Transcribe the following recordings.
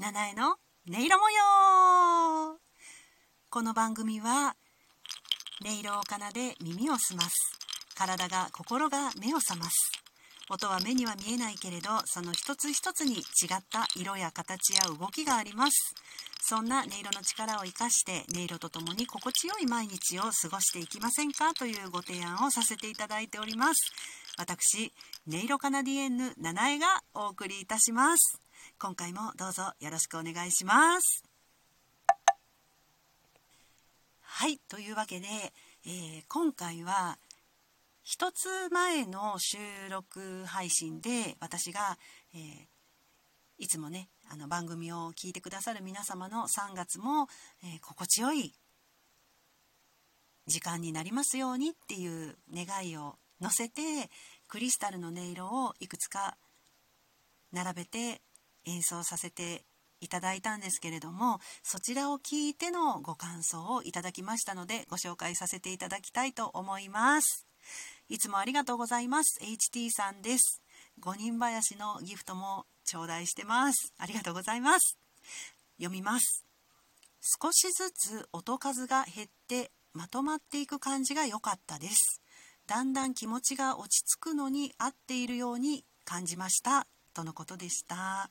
七重の音色模様。この番組は音色を奏で耳を澄ます。体が心が目を覚ます。音は目には見えないけれどその一つ一つに違った色や形や動きがあります。そんな音色の力を生かして音色とともに心地よい毎日を過ごしていきませんか？というご提案をさせていただいております。私音色カナディエンヌ七重がお送りいたします。今回もどうぞよろしくお願いします。はいというわけで、えー、今回は一つ前の収録配信で私が、えー、いつもねあの番組を聞いてくださる皆様の3月も、えー、心地よい時間になりますようにっていう願いを乗せてクリスタルの音色をいくつか並べて演奏させていただいたんですけれどもそちらを聞いてのご感想をいただきましたのでご紹介させていただきたいと思います。いつもありがとうございます。HT さんです。5人林のギフトも頂戴してます。ありがとうございます。読みます。少しずつ音数が減ってまとまっていく感じが良かったです。だんだん気持ちが落ち着くのに合っているように感じました。とのことでした。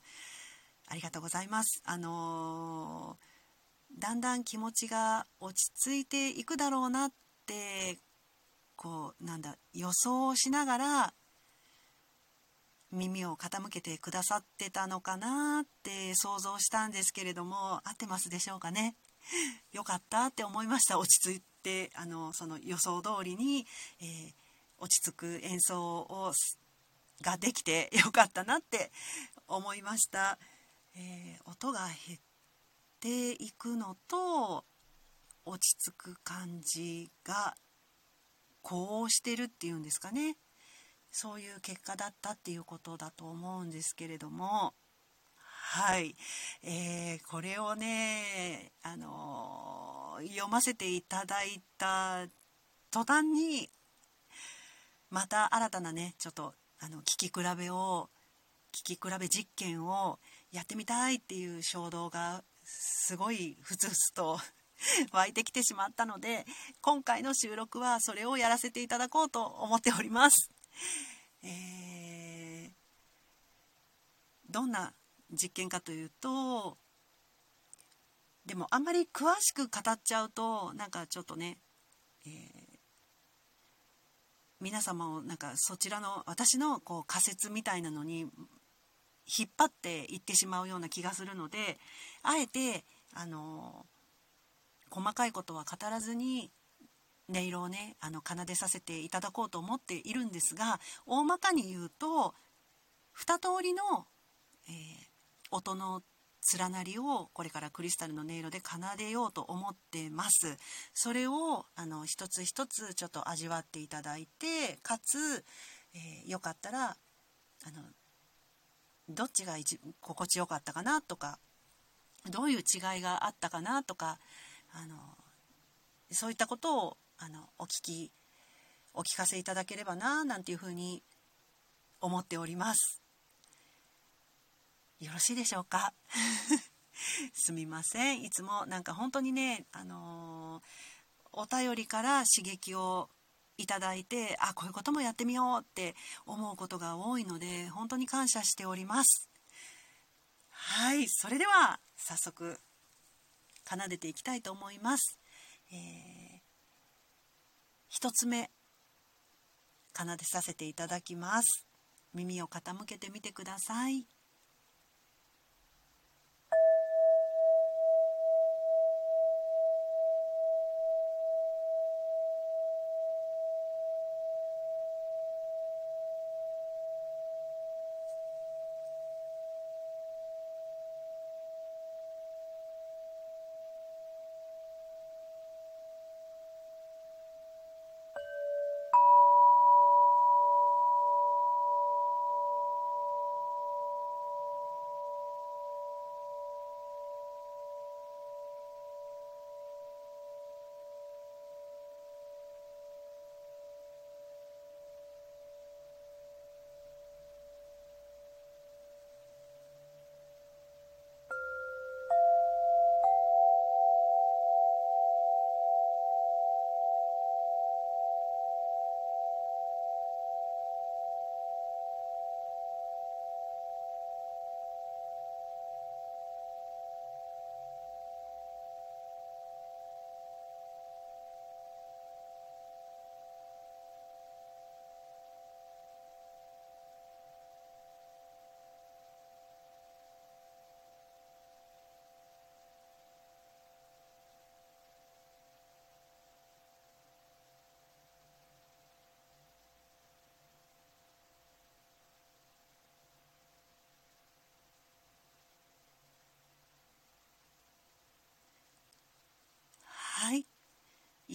ありがとうございます。あのー、だんだん気持ちが落ち着いていくだろうなってこうなんだ予想をしながら耳を傾けてくださってたのかなって想像したんですけれども合ってますでしょうかね。よかったって思いました。落ち着いてあのその予想通りに、えー、落ち着く演奏をができてよかったなって思いました、えー、音が減っていくのと落ち着く感じがこうしてるっていうんですかね。そういう結果だったっていうことだと思うんですけれども。はい、えー、これをね、あのー、読ませていただいた途端にまた新たなねちょっとあの聞き比べを聞き比べ実験をやってみたいっていう衝動がすごいふつふつと 湧いてきてしまったので今回の収録はそれをやらせていただこうと思っております。えー、どんな実験かというとでもあんまり詳しく語っちゃうとなんかちょっとね、えー、皆様をなんかそちらの私のこう仮説みたいなのに引っ張っていってしまうような気がするのであえてあの細かいことは語らずに音色をねあの奏でさせていただこうと思っているんですが大まかに言うと2通りの、えー、音の連なりをこれからクリスタルの音色で奏でようと思ってますそれをあの一つ一つちょっと味わっていただいてかつ、えー、よかったらあのどっちが心地よかったかなとかどういう違いがあったかなとかあのそういったことをあのお聞きお聞かせいただければななんていうふうに思っております。よろしいでしょうか？すみません。いつもなんか本当にねあのー、お便りから刺激をいただいてあこういうこともやってみようって思うことが多いので本当に感謝しております。はいそれでは早速奏でていきたいと思います、えー、一つ目奏でさせていただきます。耳を傾けてみてください。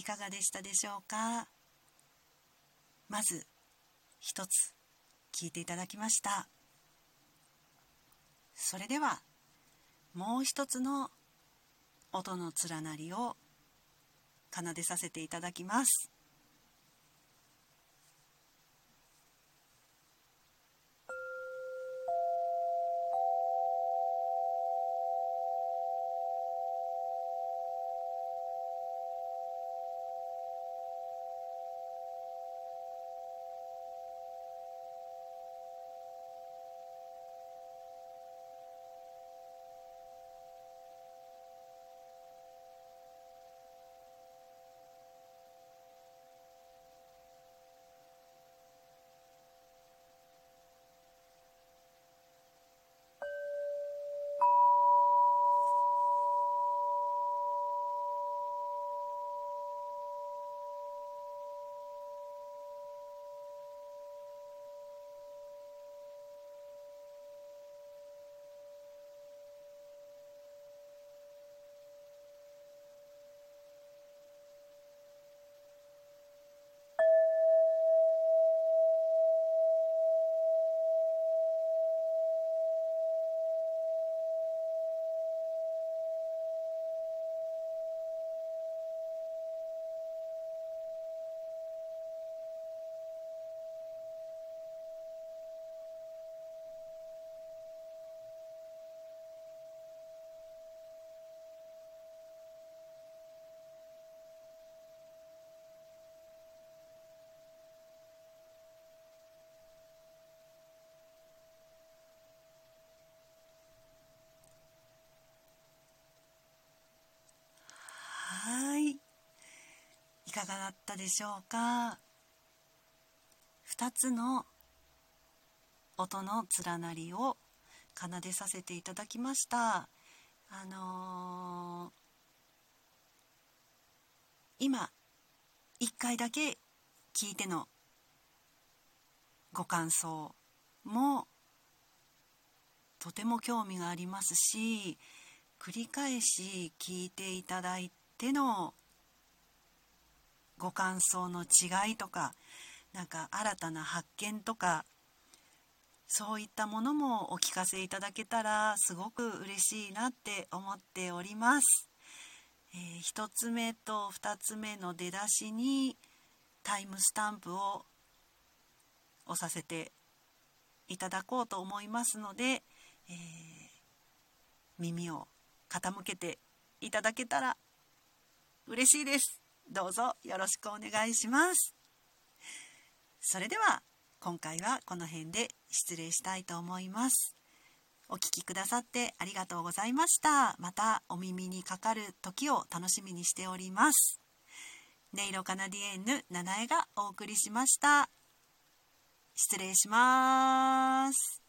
かがでしたでしょうか？まず一つ聞いていただきました。それではもう一つの音の連なりを奏でさせていただきます。かがだったでしょうか？2つの音の連なりを奏でさせていただきました。あのー、今1回だけ聞いてのご感想もとても興味がありますし繰り返し聞いていただいてのご感想の違いとかなんか新たな発見とかそういったものもお聞かせいただけたらすごく嬉しいなって思っております。えー、1つ目と2つ目の出だしにタイムスタンプを押させていただこうと思いますので、えー、耳を傾けていただけたら嬉しいです。どうぞよろしくお願いします。それでは今回はこの辺で失礼したいと思います。お聴きくださってありがとうございました。またお耳にかかる時を楽しみにしております。音色カナディエンヌ七重がお送りしました。失礼します。